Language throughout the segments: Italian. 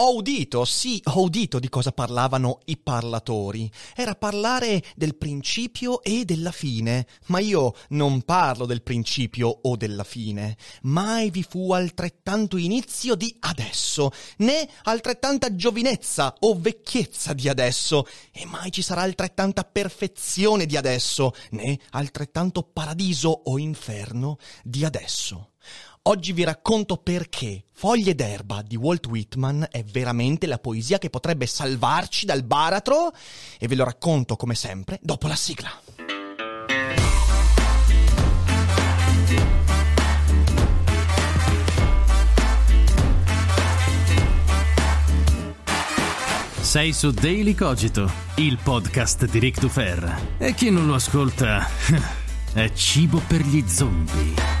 Ho udito, sì, ho udito di cosa parlavano i parlatori. Era parlare del principio e della fine. Ma io non parlo del principio o della fine. Mai vi fu altrettanto inizio di adesso, né altrettanta giovinezza o vecchiezza di adesso, e mai ci sarà altrettanta perfezione di adesso, né altrettanto paradiso o inferno di adesso. Oggi vi racconto perché Foglie d'erba di Walt Whitman è veramente la poesia che potrebbe salvarci dal baratro e ve lo racconto come sempre dopo la sigla. Sei su Daily Cogito, il podcast di Rick Dufer. E chi non lo ascolta è cibo per gli zombie.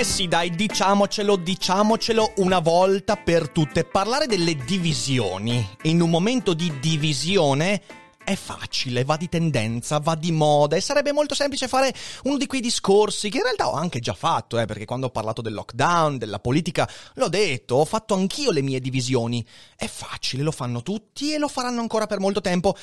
Eh sì, dai, diciamocelo, diciamocelo una volta per tutte. Parlare delle divisioni in un momento di divisione è facile, va di tendenza, va di moda e sarebbe molto semplice fare uno di quei discorsi che in realtà ho anche già fatto, eh, perché quando ho parlato del lockdown, della politica, l'ho detto, ho fatto anch'io le mie divisioni. È facile, lo fanno tutti e lo faranno ancora per molto tempo.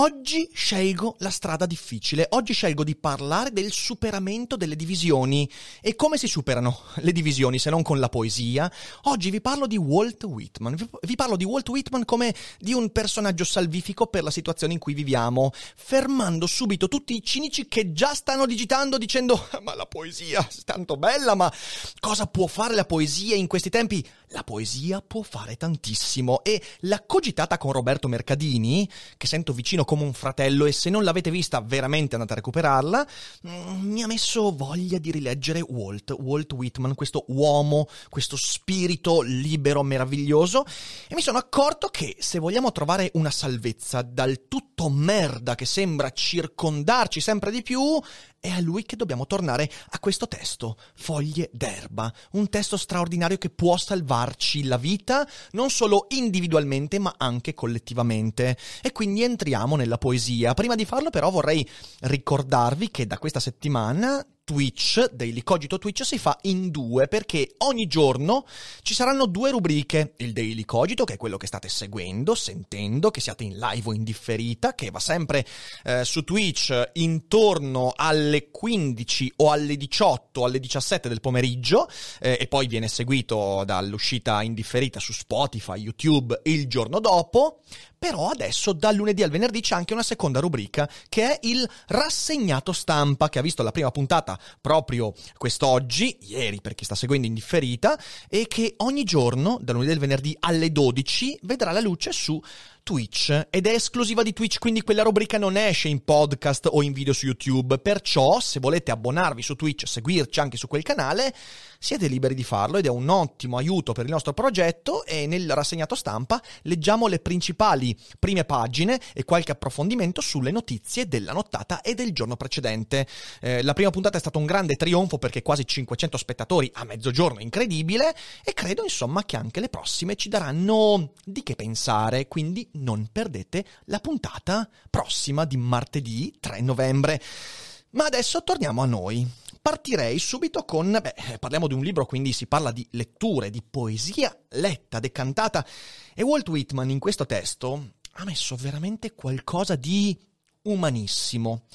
Oggi scelgo la strada difficile, oggi scelgo di parlare del superamento delle divisioni. E come si superano le divisioni se non con la poesia? Oggi vi parlo di Walt Whitman, vi parlo di Walt Whitman come di un personaggio salvifico per la situazione in cui viviamo, fermando subito tutti i cinici che già stanno digitando dicendo ma la poesia è tanto bella, ma cosa può fare la poesia in questi tempi? La poesia può fare tantissimo e la cogitata con Roberto Mercadini, che sento vicino come un fratello e se non l'avete vista veramente andate a recuperarla, mm, mi ha messo voglia di rileggere Walt, Walt Whitman, questo uomo, questo spirito libero, meraviglioso. E mi sono accorto che se vogliamo trovare una salvezza dal tutto merda che sembra circondarci sempre di più, è a lui che dobbiamo tornare a questo testo, Foglie d'erba, un testo straordinario che può salvarci la vita, non solo individualmente ma anche collettivamente. E quindi entriamo nella poesia. Prima di farlo però vorrei ricordarvi che da questa settimana Twitch, Daily Cogito Twitch, si fa in due perché ogni giorno ci saranno due rubriche. Il Daily Cogito, che è quello che state seguendo, sentendo, che siate in live o in differita, che va sempre eh, su Twitch intorno alle 15 o alle 18 o alle 17 del pomeriggio eh, e poi viene seguito dall'uscita in differita su Spotify, YouTube il giorno dopo. Però adesso dal lunedì al venerdì c'è anche una seconda rubrica che è il rassegnato stampa che ha visto la prima puntata proprio quest'oggi, ieri per chi sta seguendo in differita, e che ogni giorno dal lunedì al venerdì alle 12 vedrà la luce su Twitch ed è esclusiva di Twitch, quindi quella rubrica non esce in podcast o in video su YouTube. Perciò, se volete abbonarvi su Twitch, seguirci anche su quel canale, siete liberi di farlo ed è un ottimo aiuto per il nostro progetto e nel rassegnato stampa leggiamo le principali prime pagine e qualche approfondimento sulle notizie della nottata e del giorno precedente. Eh, la prima puntata è stato un grande trionfo perché quasi 500 spettatori a mezzogiorno, incredibile, e credo insomma che anche le prossime ci daranno di che pensare, quindi non perdete la puntata prossima di martedì 3 novembre. Ma adesso torniamo a noi. Partirei subito con, beh, parliamo di un libro, quindi si parla di letture, di poesia letta, decantata, e Walt Whitman in questo testo ha messo veramente qualcosa di umanissimo.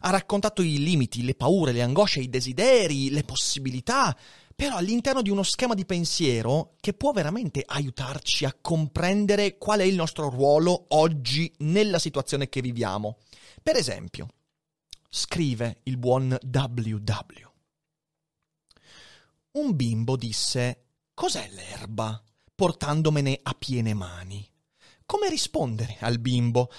Ha raccontato i limiti, le paure, le angosce, i desideri, le possibilità, però all'interno di uno schema di pensiero che può veramente aiutarci a comprendere qual è il nostro ruolo oggi nella situazione che viviamo. Per esempio, scrive il buon WW. Un bimbo disse Cos'è l'erba? portandomene a piene mani. Come rispondere al bimbo?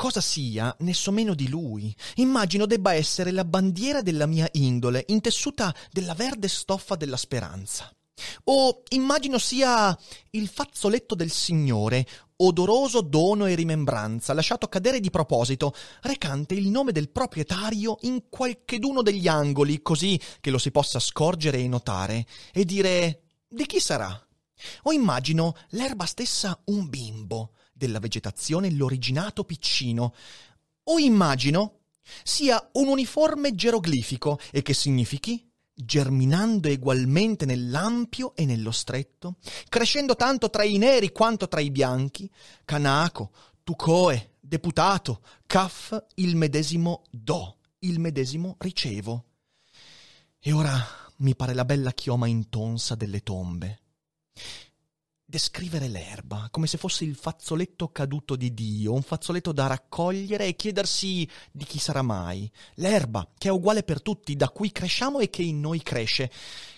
Cosa sia, nesso meno di lui. Immagino debba essere la bandiera della mia indole, intessuta della verde stoffa della speranza. O immagino sia il fazzoletto del Signore, odoroso dono e rimembranza, lasciato cadere di proposito, recante il nome del proprietario in qualcheduno degli angoli, così che lo si possa scorgere e notare, e dire di chi sarà? O immagino l'erba stessa un bimbo, della vegetazione l'originato piccino, o immagino sia un uniforme geroglifico e che significhi germinando egualmente nell'ampio e nello stretto, crescendo tanto tra i neri quanto tra i bianchi, Canaco, Tucoe, deputato, Caf, il medesimo do, il medesimo ricevo. E ora mi pare la bella chioma intonsa delle tombe descrivere l'erba come se fosse il fazzoletto caduto di Dio, un fazzoletto da raccogliere e chiedersi di chi sarà mai. L'erba, che è uguale per tutti, da cui cresciamo e che in noi cresce.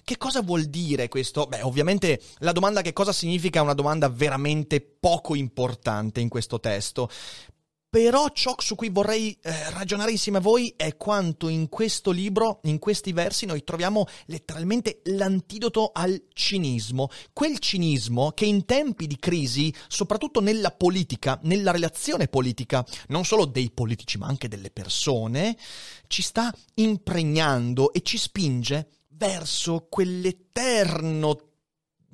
Che cosa vuol dire questo? Beh, ovviamente la domanda che cosa significa è una domanda veramente poco importante in questo testo. Però ciò su cui vorrei eh, ragionare insieme a voi è quanto in questo libro, in questi versi, noi troviamo letteralmente l'antidoto al cinismo. Quel cinismo che in tempi di crisi, soprattutto nella politica, nella relazione politica, non solo dei politici ma anche delle persone, ci sta impregnando e ci spinge verso quell'eterno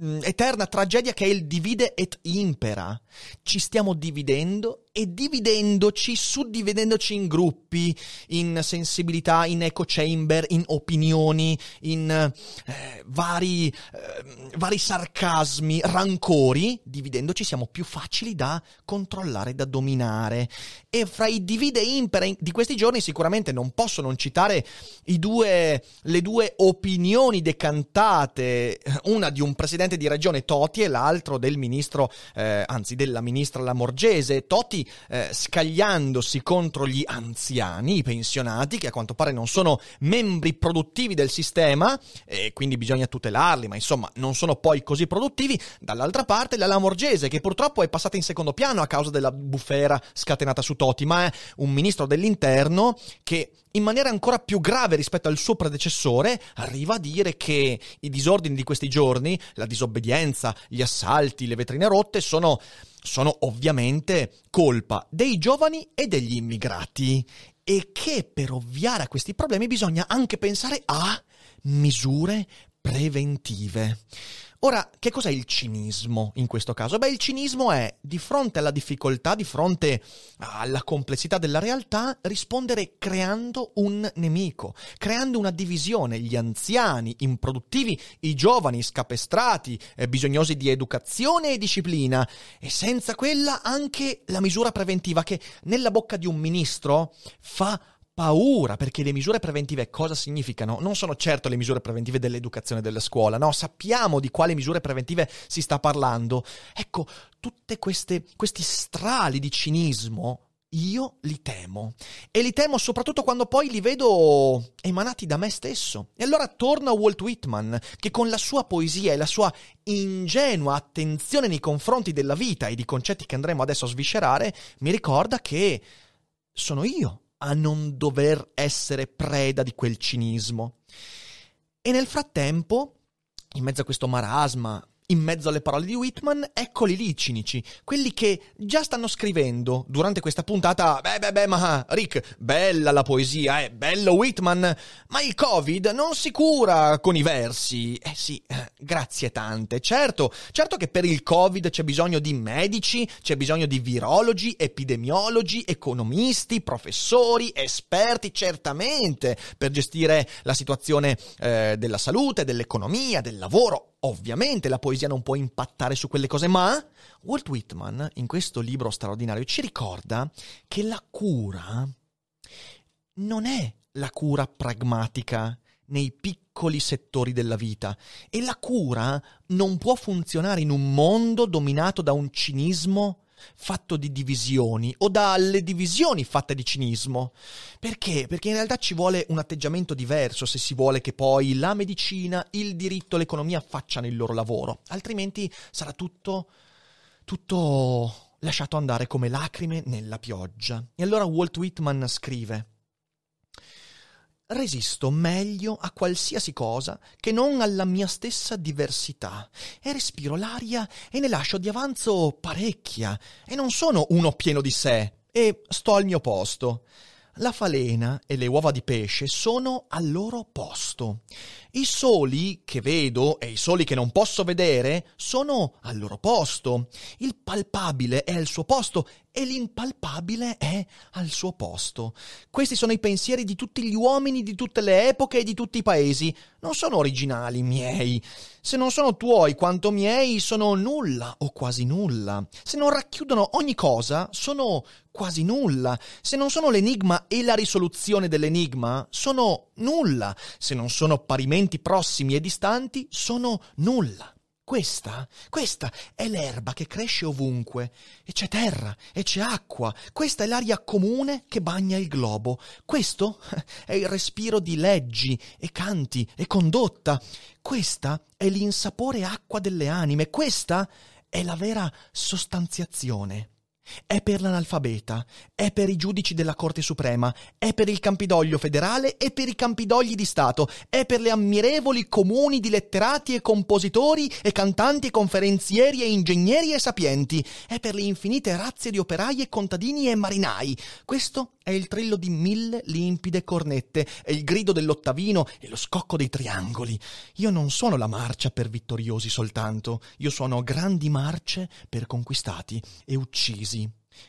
mm, eterna tragedia che è il divide et impera. Ci stiamo dividendo e dividendoci, suddividendoci in gruppi, in sensibilità, in echo chamber, in opinioni, in eh, vari, eh, vari sarcasmi, rancori, dividendoci siamo più facili da controllare, da dominare. E fra i divide impera di questi giorni sicuramente non posso non citare due, le due opinioni decantate, una di un presidente di regione Toti e l'altro del ministro, eh, anzi della ministra Lamorgese. Toti eh, scagliandosi contro gli anziani, i pensionati, che a quanto pare non sono membri produttivi del sistema, e quindi bisogna tutelarli, ma insomma non sono poi così produttivi. Dall'altra parte la Lamorgese, che purtroppo è passata in secondo piano a causa della bufera scatenata su Toti, ma è un ministro dell'interno che in maniera ancora più grave rispetto al suo predecessore, arriva a dire che i disordini di questi giorni, la disobbedienza, gli assalti, le vetrine rotte, sono sono ovviamente colpa dei giovani e degli immigrati e che per ovviare a questi problemi bisogna anche pensare a misure preventive. Ora, che cos'è il cinismo in questo caso? Beh, il cinismo è, di fronte alla difficoltà, di fronte alla complessità della realtà, rispondere creando un nemico, creando una divisione, gli anziani, improduttivi, i giovani, scapestrati, eh, bisognosi di educazione e disciplina, e senza quella anche la misura preventiva che nella bocca di un ministro fa paura perché le misure preventive cosa significano? Non sono certo le misure preventive dell'educazione della scuola, no, sappiamo di quali misure preventive si sta parlando. Ecco, tutti questi strali di cinismo io li temo. E li temo soprattutto quando poi li vedo emanati da me stesso. E allora torno a Walt Whitman, che con la sua poesia e la sua ingenua attenzione nei confronti della vita e di concetti che andremo adesso a sviscerare, mi ricorda che sono io a non dover essere preda di quel cinismo. E nel frattempo, in mezzo a questo marasma in mezzo alle parole di Whitman, eccoli lì i cinici, quelli che già stanno scrivendo durante questa puntata, beh beh beh ma Rick, bella la poesia, eh, bello Whitman, ma il Covid non si cura con i versi. Eh sì, eh, grazie tante. Certo, certo che per il Covid c'è bisogno di medici, c'è bisogno di virologi, epidemiologi, economisti, professori, esperti, certamente, per gestire la situazione eh, della salute, dell'economia, del lavoro Ovviamente la poesia non può impattare su quelle cose, ma Walt Whitman in questo libro straordinario ci ricorda che la cura non è la cura pragmatica nei piccoli settori della vita. E la cura non può funzionare in un mondo dominato da un cinismo fatto di divisioni o dalle divisioni fatte di cinismo. Perché? Perché in realtà ci vuole un atteggiamento diverso se si vuole che poi la medicina, il diritto, l'economia facciano il loro lavoro, altrimenti sarà tutto tutto lasciato andare come lacrime nella pioggia. E allora Walt Whitman scrive resisto meglio a qualsiasi cosa che non alla mia stessa diversità e respiro l'aria e ne lascio di avanzo parecchia e non sono uno pieno di sé e sto al mio posto. La falena e le uova di pesce sono al loro posto. I soli che vedo e i soli che non posso vedere sono al loro posto. Il palpabile è al suo posto e l'impalpabile è al suo posto. Questi sono i pensieri di tutti gli uomini di tutte le epoche e di tutti i paesi. Non sono originali miei. Se non sono tuoi quanto miei, sono nulla o quasi nulla. Se non racchiudono ogni cosa, sono quasi nulla. Se non sono l'enigma e la risoluzione dell'enigma, sono nulla. Se non sono parimenti prossimi e distanti, sono nulla. Questa, questa è l'erba che cresce ovunque, e c'è terra, e c'è acqua, questa è l'aria comune che bagna il globo, questo è il respiro di leggi, e canti, e condotta, questa è l'insapore acqua delle anime, questa è la vera sostanziazione. È per l'analfabeta, è per i giudici della Corte Suprema, è per il Campidoglio federale e per i Campidogli di Stato, è per le ammirevoli comuni di letterati e compositori e cantanti e conferenzieri e ingegneri e sapienti, è per le infinite razze di operai e contadini e marinai. Questo è il trillo di mille limpide cornette, è il grido dell'ottavino e lo scocco dei triangoli. Io non suono la marcia per vittoriosi soltanto, io suono grandi marce per conquistati e uccisi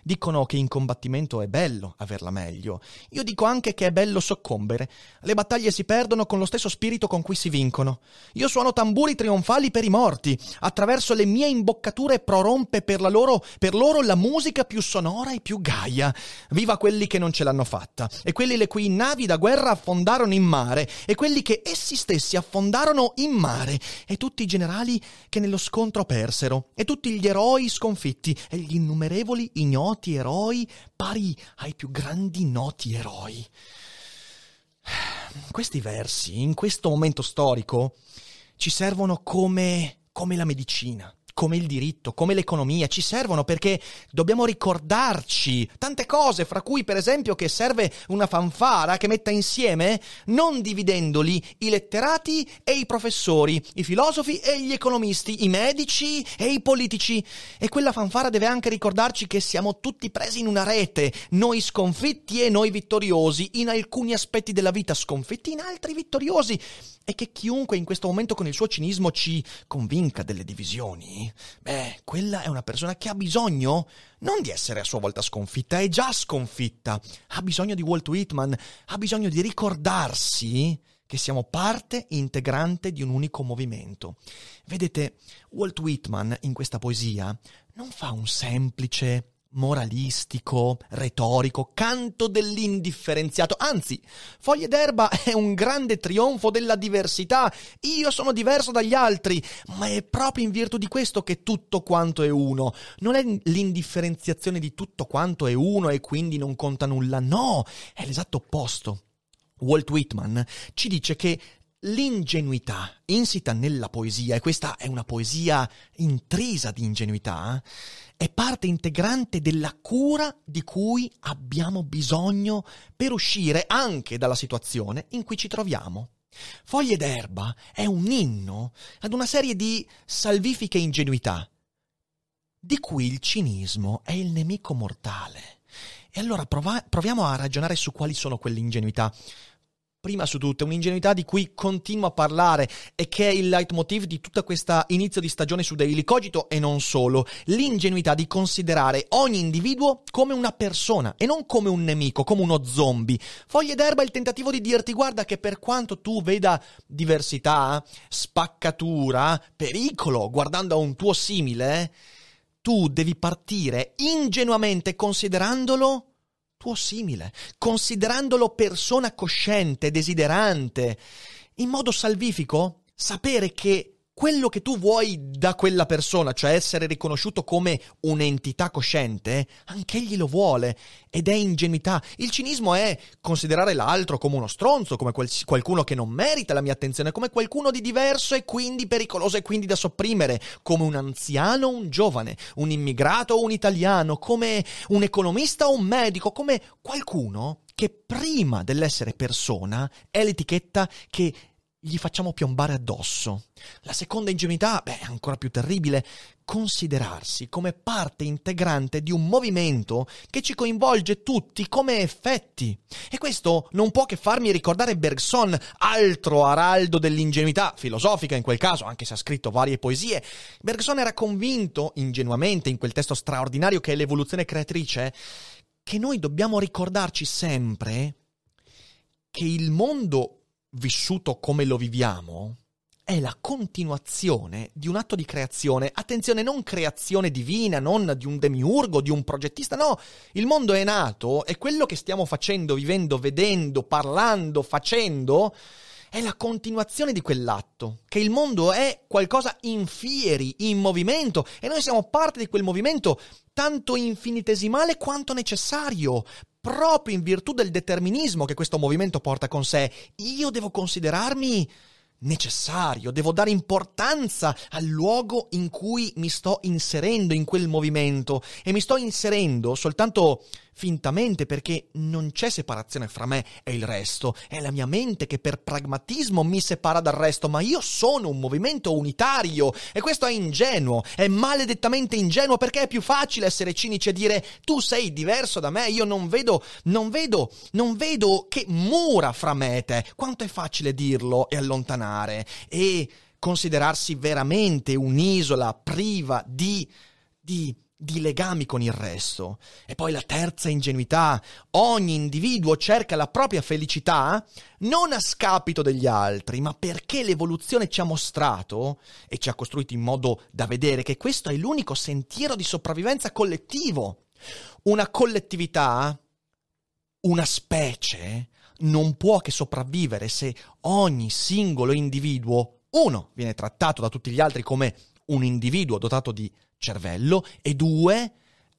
Dicono che in combattimento è bello averla meglio. Io dico anche che è bello soccombere. Le battaglie si perdono con lo stesso spirito con cui si vincono. Io suono tamburi trionfali per i morti. Attraverso le mie imboccature prorompe per, loro, per loro la musica più sonora e più gaia. Viva quelli che non ce l'hanno fatta, e quelli le cui navi da guerra affondarono in mare, e quelli che essi stessi affondarono in mare, e tutti i generali che nello scontro persero, e tutti gli eroi sconfitti, e gli innumerevoli ignoti noti eroi pari ai più grandi noti eroi. Questi versi, in questo momento storico, ci servono come, come la medicina come il diritto, come l'economia, ci servono perché dobbiamo ricordarci tante cose, fra cui per esempio che serve una fanfara che metta insieme, non dividendoli, i letterati e i professori, i filosofi e gli economisti, i medici e i politici. E quella fanfara deve anche ricordarci che siamo tutti presi in una rete, noi sconfitti e noi vittoriosi, in alcuni aspetti della vita sconfitti, in altri vittoriosi e che chiunque in questo momento con il suo cinismo ci convinca delle divisioni, beh, quella è una persona che ha bisogno non di essere a sua volta sconfitta, è già sconfitta, ha bisogno di Walt Whitman, ha bisogno di ricordarsi che siamo parte integrante di un unico movimento. Vedete, Walt Whitman in questa poesia non fa un semplice moralistico, retorico, canto dell'indifferenziato. Anzi, Foglie d'erba è un grande trionfo della diversità. Io sono diverso dagli altri, ma è proprio in virtù di questo che tutto quanto è uno. Non è l'indifferenziazione di tutto quanto è uno e quindi non conta nulla. No, è l'esatto opposto. Walt Whitman ci dice che l'ingenuità insita nella poesia, e questa è una poesia intrisa di ingenuità, è parte integrante della cura di cui abbiamo bisogno per uscire anche dalla situazione in cui ci troviamo. Foglie d'erba è un inno ad una serie di salvifiche ingenuità, di cui il cinismo è il nemico mortale. E allora prova- proviamo a ragionare su quali sono quelle ingenuità. Prima su tutto, un'ingenuità di cui continuo a parlare e che è il leitmotiv di tutta questa inizio di stagione su Daily Cogito e non solo, l'ingenuità di considerare ogni individuo come una persona e non come un nemico, come uno zombie. Foglie d'erba è il tentativo di dirti guarda che per quanto tu veda diversità, spaccatura, pericolo guardando a un tuo simile, tu devi partire ingenuamente considerandolo tuo simile, considerandolo persona cosciente, desiderante, in modo salvifico, sapere che quello che tu vuoi da quella persona, cioè essere riconosciuto come un'entità cosciente, anche egli lo vuole ed è ingenuità. Il cinismo è considerare l'altro come uno stronzo, come quel, qualcuno che non merita la mia attenzione, come qualcuno di diverso e quindi pericoloso e quindi da sopprimere, come un anziano o un giovane, un immigrato o un italiano, come un economista o un medico, come qualcuno che prima dell'essere persona è l'etichetta che gli facciamo piombare addosso. La seconda ingenuità, beh, è ancora più terribile, considerarsi come parte integrante di un movimento che ci coinvolge tutti come effetti. E questo non può che farmi ricordare Bergson, altro araldo dell'ingenuità filosofica in quel caso, anche se ha scritto varie poesie. Bergson era convinto, ingenuamente, in quel testo straordinario che è l'evoluzione creatrice, che noi dobbiamo ricordarci sempre che il mondo vissuto come lo viviamo è la continuazione di un atto di creazione. Attenzione, non creazione divina, non di un demiurgo, di un progettista, no. Il mondo è nato e quello che stiamo facendo, vivendo, vedendo, parlando, facendo è la continuazione di quell'atto, che il mondo è qualcosa in fieri, in movimento, e noi siamo parte di quel movimento tanto infinitesimale quanto necessario, proprio in virtù del determinismo che questo movimento porta con sé. Io devo considerarmi necessario, devo dare importanza al luogo in cui mi sto inserendo in quel movimento e mi sto inserendo soltanto fintamente perché non c'è separazione fra me e il resto, è la mia mente che per pragmatismo mi separa dal resto, ma io sono un movimento unitario. E questo è ingenuo, è maledettamente ingenuo perché è più facile essere cinici e dire tu sei diverso da me, io non vedo, non vedo, non vedo che mura fra me e te, quanto è facile dirlo e allontanare e considerarsi veramente un'isola priva di, di di legami con il resto. E poi la terza ingenuità. Ogni individuo cerca la propria felicità non a scapito degli altri, ma perché l'evoluzione ci ha mostrato e ci ha costruito in modo da vedere che questo è l'unico sentiero di sopravvivenza collettivo. Una collettività, una specie, non può che sopravvivere se ogni singolo individuo, uno, viene trattato da tutti gli altri come un individuo dotato di cervello e due,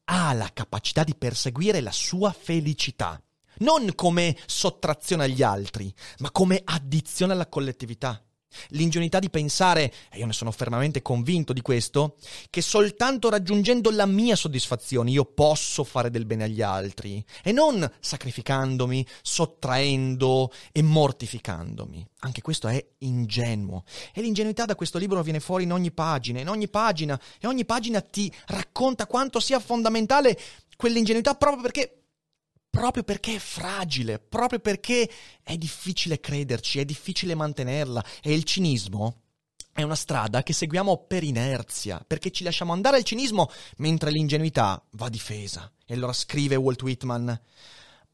ha la capacità di perseguire la sua felicità, non come sottrazione agli altri, ma come addizione alla collettività. L'ingenuità di pensare, e io ne sono fermamente convinto di questo, che soltanto raggiungendo la mia soddisfazione io posso fare del bene agli altri, e non sacrificandomi, sottraendo e mortificandomi. Anche questo è ingenuo. E l'ingenuità da questo libro viene fuori in ogni pagina, in ogni pagina, e ogni pagina ti racconta quanto sia fondamentale quell'ingenuità proprio perché proprio perché è fragile, proprio perché è difficile crederci, è difficile mantenerla e il cinismo è una strada che seguiamo per inerzia, perché ci lasciamo andare al cinismo mentre l'ingenuità va difesa. E allora scrive Walt Whitman,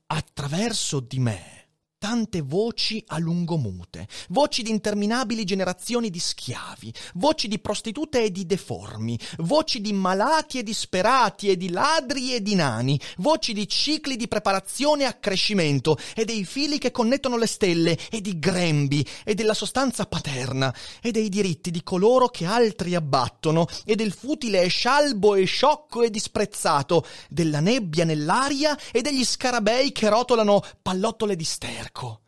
attraverso di me tante voci a lungo mute, voci di interminabili generazioni di schiavi, voci di prostitute e di deformi, voci di malati e disperati e di ladri e di nani, voci di cicli di preparazione e accrescimento e dei fili che connettono le stelle e di grembi e della sostanza paterna e dei diritti di coloro che altri abbattono e del futile e scialbo e sciocco e disprezzato, della nebbia nell'aria e degli scarabei che rotolano pallottole di sterco sterco.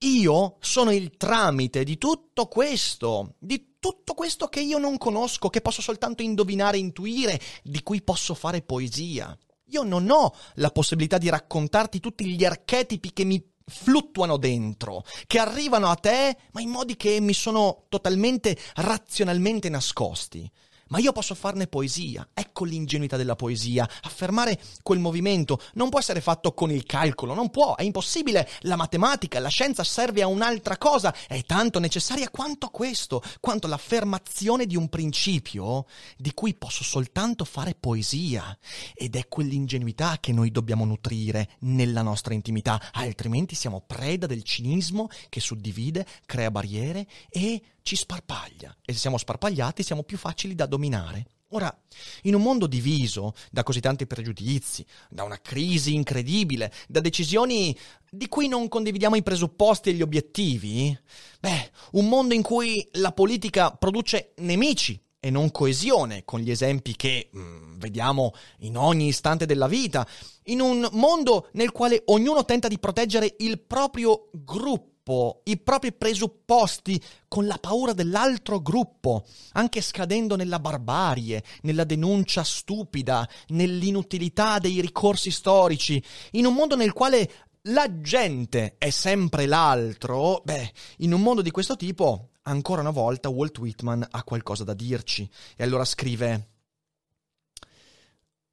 Io sono il tramite di tutto questo, di tutto questo che io non conosco, che posso soltanto indovinare, intuire, di cui posso fare poesia. Io non ho la possibilità di raccontarti tutti gli archetipi che mi fluttuano dentro, che arrivano a te, ma in modi che mi sono totalmente razionalmente nascosti ma io posso farne poesia. Ecco l'ingenuità della poesia. Affermare quel movimento non può essere fatto con il calcolo, non può, è impossibile. La matematica, la scienza serve a un'altra cosa, è tanto necessaria quanto questo, quanto l'affermazione di un principio di cui posso soltanto fare poesia. Ed è quell'ingenuità che noi dobbiamo nutrire nella nostra intimità, altrimenti siamo preda del cinismo che suddivide, crea barriere e ci sparpaglia e se siamo sparpagliati siamo più facili da dominare. Ora, in un mondo diviso da così tanti pregiudizi, da una crisi incredibile, da decisioni di cui non condividiamo i presupposti e gli obiettivi, beh, un mondo in cui la politica produce nemici e non coesione, con gli esempi che mh, mm, vediamo in ogni istante della vita, in un mondo nel quale ognuno tenta di proteggere il proprio gruppo gruppo, i propri presupposti con la paura dell'altro gruppo, anche scadendo nella barbarie, nella denuncia stupida, nell'inutilità dei ricorsi storici, in un mondo nel quale la gente è sempre l'altro, beh, in un mondo di questo tipo, ancora una volta Walt Whitman ha qualcosa da dirci. E allora scrive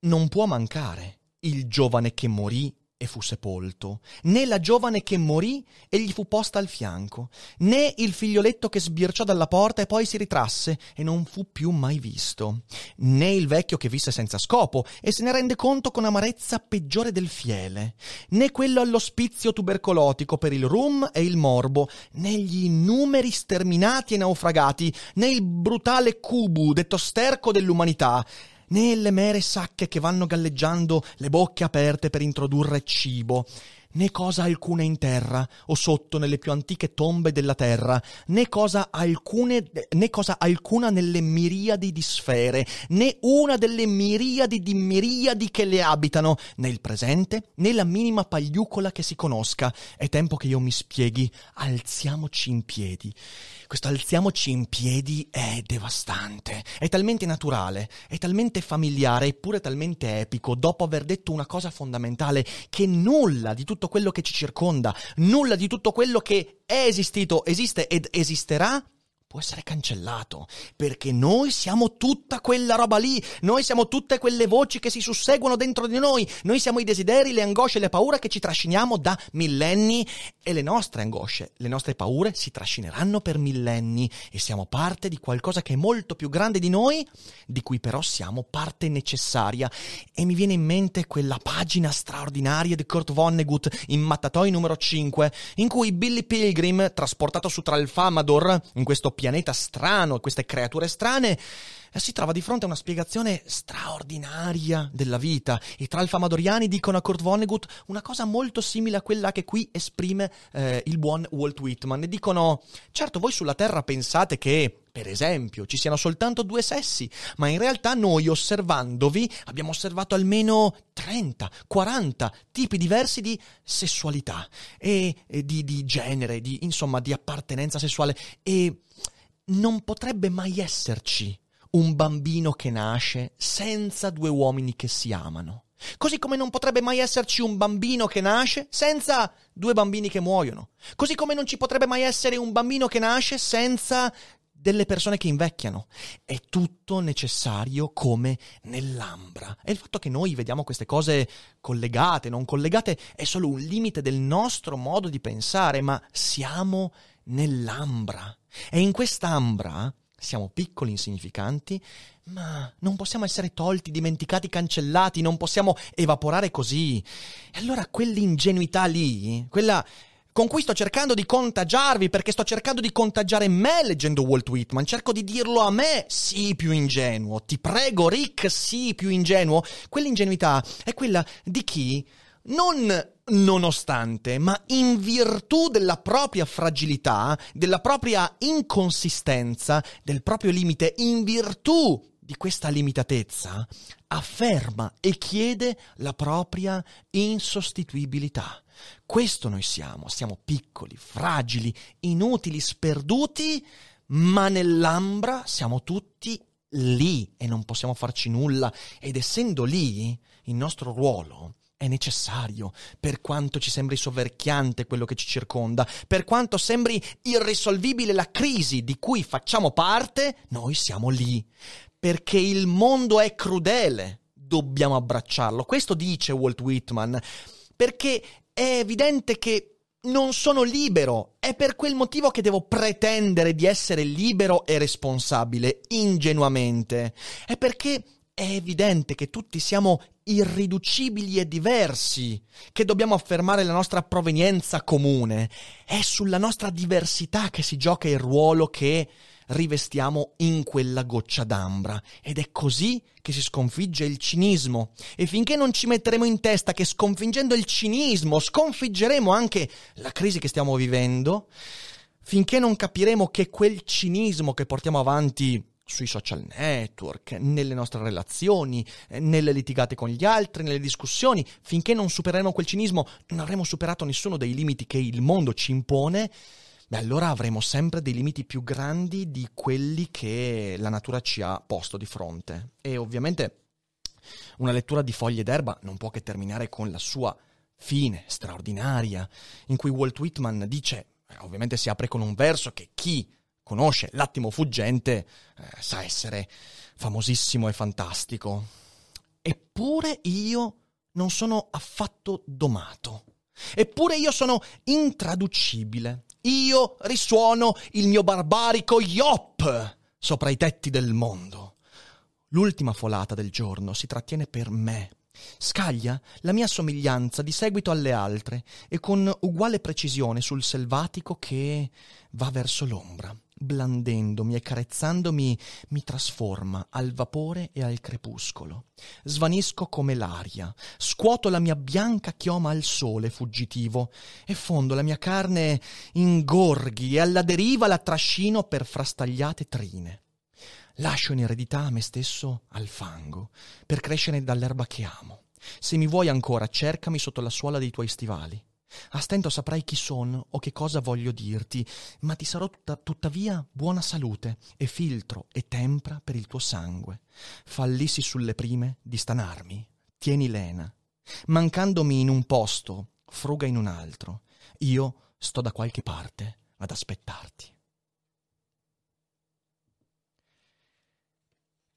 Non può mancare il giovane che morì e fu sepolto, né la giovane che morì e gli fu posta al fianco, né il figlioletto che sbirciò dalla porta e poi si ritrasse e non fu più mai visto, né il vecchio che visse senza scopo e se ne rende conto con amarezza peggiore del fiele, né quello all'ospizio tubercolotico per il rum e il morbo, né gli innumeri sterminati e naufragati, né il brutale cubu detto sterco dell'umanità, né le mere sacche che vanno galleggiando le bocche aperte per introdurre cibo, né cosa alcuna in terra o sotto nelle più antiche tombe della terra, né cosa, alcune, né cosa alcuna nelle miriadi di sfere, né una delle miriadi di miriadi che le abitano, né il presente, né la minima pagliucola che si conosca. È tempo che io mi spieghi, alziamoci in piedi. Questo alziamoci in piedi è devastante, è talmente naturale, è talmente familiare, eppure talmente epico, dopo aver detto una cosa fondamentale, che nulla di tutto quello che ci circonda, nulla di tutto quello che è esistito, esiste ed esisterà può essere cancellato, perché noi siamo tutta quella roba lì, noi siamo tutte quelle voci che si susseguono dentro di noi, noi siamo i desideri, le angosce le paure che ci trasciniamo da millenni e le nostre angosce, le nostre paure si trascineranno per millenni e siamo parte di qualcosa che è molto più grande di noi, di cui però siamo parte necessaria. E mi viene in mente quella pagina straordinaria di Kurt Vonnegut in Mattatoi numero 5, in cui Billy Pilgrim, trasportato su Tralfamador, in questo pianeta strano queste creature strane, si trova di fronte a una spiegazione straordinaria della vita. I tralfamadoriani dicono a Kurt Vonnegut una cosa molto simile a quella che qui esprime eh, il buon Walt Whitman. E dicono, certo, voi sulla Terra pensate che per esempio, ci siano soltanto due sessi, ma in realtà noi osservandovi abbiamo osservato almeno 30, 40 tipi diversi di sessualità e, e di, di, genere, di, insomma, di appartenenza sessuale e non potrebbe mai esserci un bambino che nasce senza due uomini che si amano. Così come non potrebbe mai esserci un bambino che nasce senza due bambini che muoiono. Così come non ci potrebbe mai essere un bambino che nasce senza delle persone che invecchiano. È tutto necessario come nell'ambra. E il fatto che noi vediamo queste cose collegate, non collegate, è solo un limite del nostro modo di pensare, ma siamo nell'ambra. E in quest'ambra siamo piccoli, insignificanti, ma non possiamo essere tolti, dimenticati, cancellati, non possiamo evaporare così. E allora quell'ingenuità lì, quella con cui sto cercando di contagiarvi, perché sto cercando di contagiare me leggendo Walt Whitman, cerco di dirlo a me, sì più ingenuo, ti prego Rick, sì più ingenuo, quell'ingenuità è quella di chi non nonostante, ma in virtù della propria fragilità, della propria inconsistenza, del proprio limite, in virtù di questa limitatezza, afferma e chiede la propria insostituibilità. Questo noi siamo, siamo piccoli, fragili, inutili, sperduti, ma nell'ambra siamo tutti lì e non possiamo farci nulla ed essendo lì il nostro ruolo è necessario, per quanto ci sembri soverchiante quello che ci circonda, per quanto sembri irrisolvibile la crisi di cui facciamo parte, noi siamo lì. Perché il mondo è crudele, dobbiamo abbracciarlo. Questo dice Walt Whitman, perché è evidente che non sono libero. È per quel motivo che devo pretendere di essere libero e responsabile, ingenuamente. È perché è evidente che tutti siamo irriducibili e diversi che dobbiamo affermare la nostra provenienza comune. È sulla nostra diversità che si gioca il ruolo che rivestiamo in quella goccia d'ambra. Ed è così che si sconfigge il cinismo. E finché non ci metteremo in testa che sconfiggendo il cinismo sconfiggeremo anche la crisi che stiamo vivendo, finché non capiremo che quel cinismo che portiamo avanti sui social network, nelle nostre relazioni, nelle litigate con gli altri, nelle discussioni, finché non supereremo quel cinismo, non avremo superato nessuno dei limiti che il mondo ci impone, beh allora avremo sempre dei limiti più grandi di quelli che la natura ci ha posto di fronte. E ovviamente una lettura di foglie d'erba non può che terminare con la sua fine straordinaria, in cui Walt Whitman dice, ovviamente si apre con un verso che chi conosce l'attimo fuggente eh, sa essere famosissimo e fantastico. Eppure io non sono affatto domato. Eppure io sono intraducibile. Io risuono il mio barbarico yop sopra i tetti del mondo. L'ultima folata del giorno si trattiene per me. Scaglia la mia somiglianza di seguito alle altre e con uguale precisione sul selvatico che va verso l'ombra. Blandendomi e carezzandomi mi trasforma al vapore e al crepuscolo. Svanisco come l'aria, scuoto la mia bianca chioma al sole fuggitivo e fondo la mia carne in gorghi e alla deriva la trascino per frastagliate trine. Lascio in eredità a me stesso al fango, per crescere dall'erba che amo. Se mi vuoi ancora, cercami sotto la suola dei tuoi stivali. A stento saprai chi sono o che cosa voglio dirti, ma ti sarò tutta, tuttavia buona salute e filtro e tempra per il tuo sangue. Fallissi sulle prime di stanarmi, tieni lena. Mancandomi in un posto, fruga in un altro. Io sto da qualche parte ad aspettarti.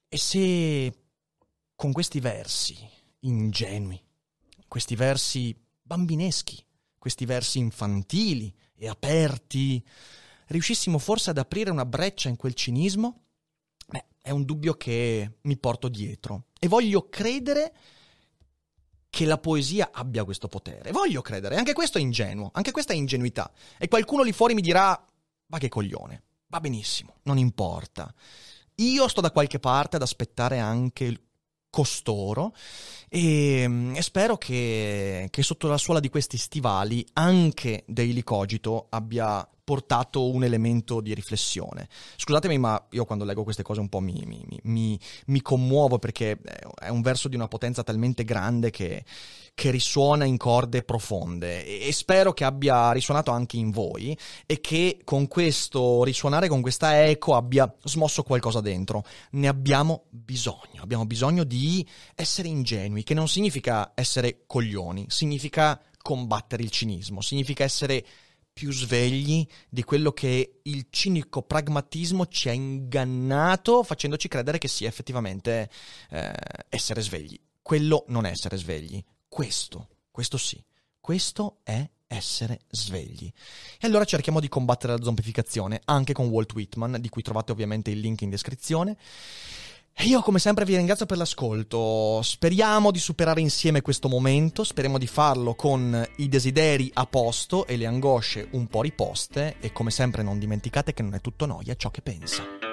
E se con questi versi ingenui, questi versi bambineschi, questi versi infantili e aperti, riuscissimo forse ad aprire una breccia in quel cinismo? Beh, è un dubbio che mi porto dietro e voglio credere che la poesia abbia questo potere. Voglio credere, anche questo è ingenuo, anche questa è ingenuità. E qualcuno lì fuori mi dirà, ma che coglione, va benissimo, non importa. Io sto da qualche parte ad aspettare anche costoro. E, mm, e spero che, che, sotto la suola di questi stivali anche Daily Cogito abbia portato un elemento di riflessione. Scusatemi, ma io quando leggo queste cose un po' mi, mi, mi, mi commuovo perché è un verso di una potenza talmente grande che, che risuona in corde profonde e, e, spero che abbia risuonato anche in voi e che con questo risuonare, con questa eco abbia smosso qualcosa dentro. Ne abbiamo bisogno, abbiamo bisogno di essere ingenui, che non significa essere coglioni, significa combattere il cinismo, significa essere più svegli di quello che il cinico pragmatismo ci ha ingannato facendoci credere che sia effettivamente eh, essere svegli. Quello non è essere svegli, questo, questo sì, questo è essere svegli. E allora cerchiamo di combattere la zombificazione anche con Walt Whitman, di cui trovate ovviamente il link in descrizione. E io come sempre vi ringrazio per l'ascolto, speriamo di superare insieme questo momento, speriamo di farlo con i desideri a posto e le angosce un po' riposte e come sempre non dimenticate che non è tutto noia ciò che pensa.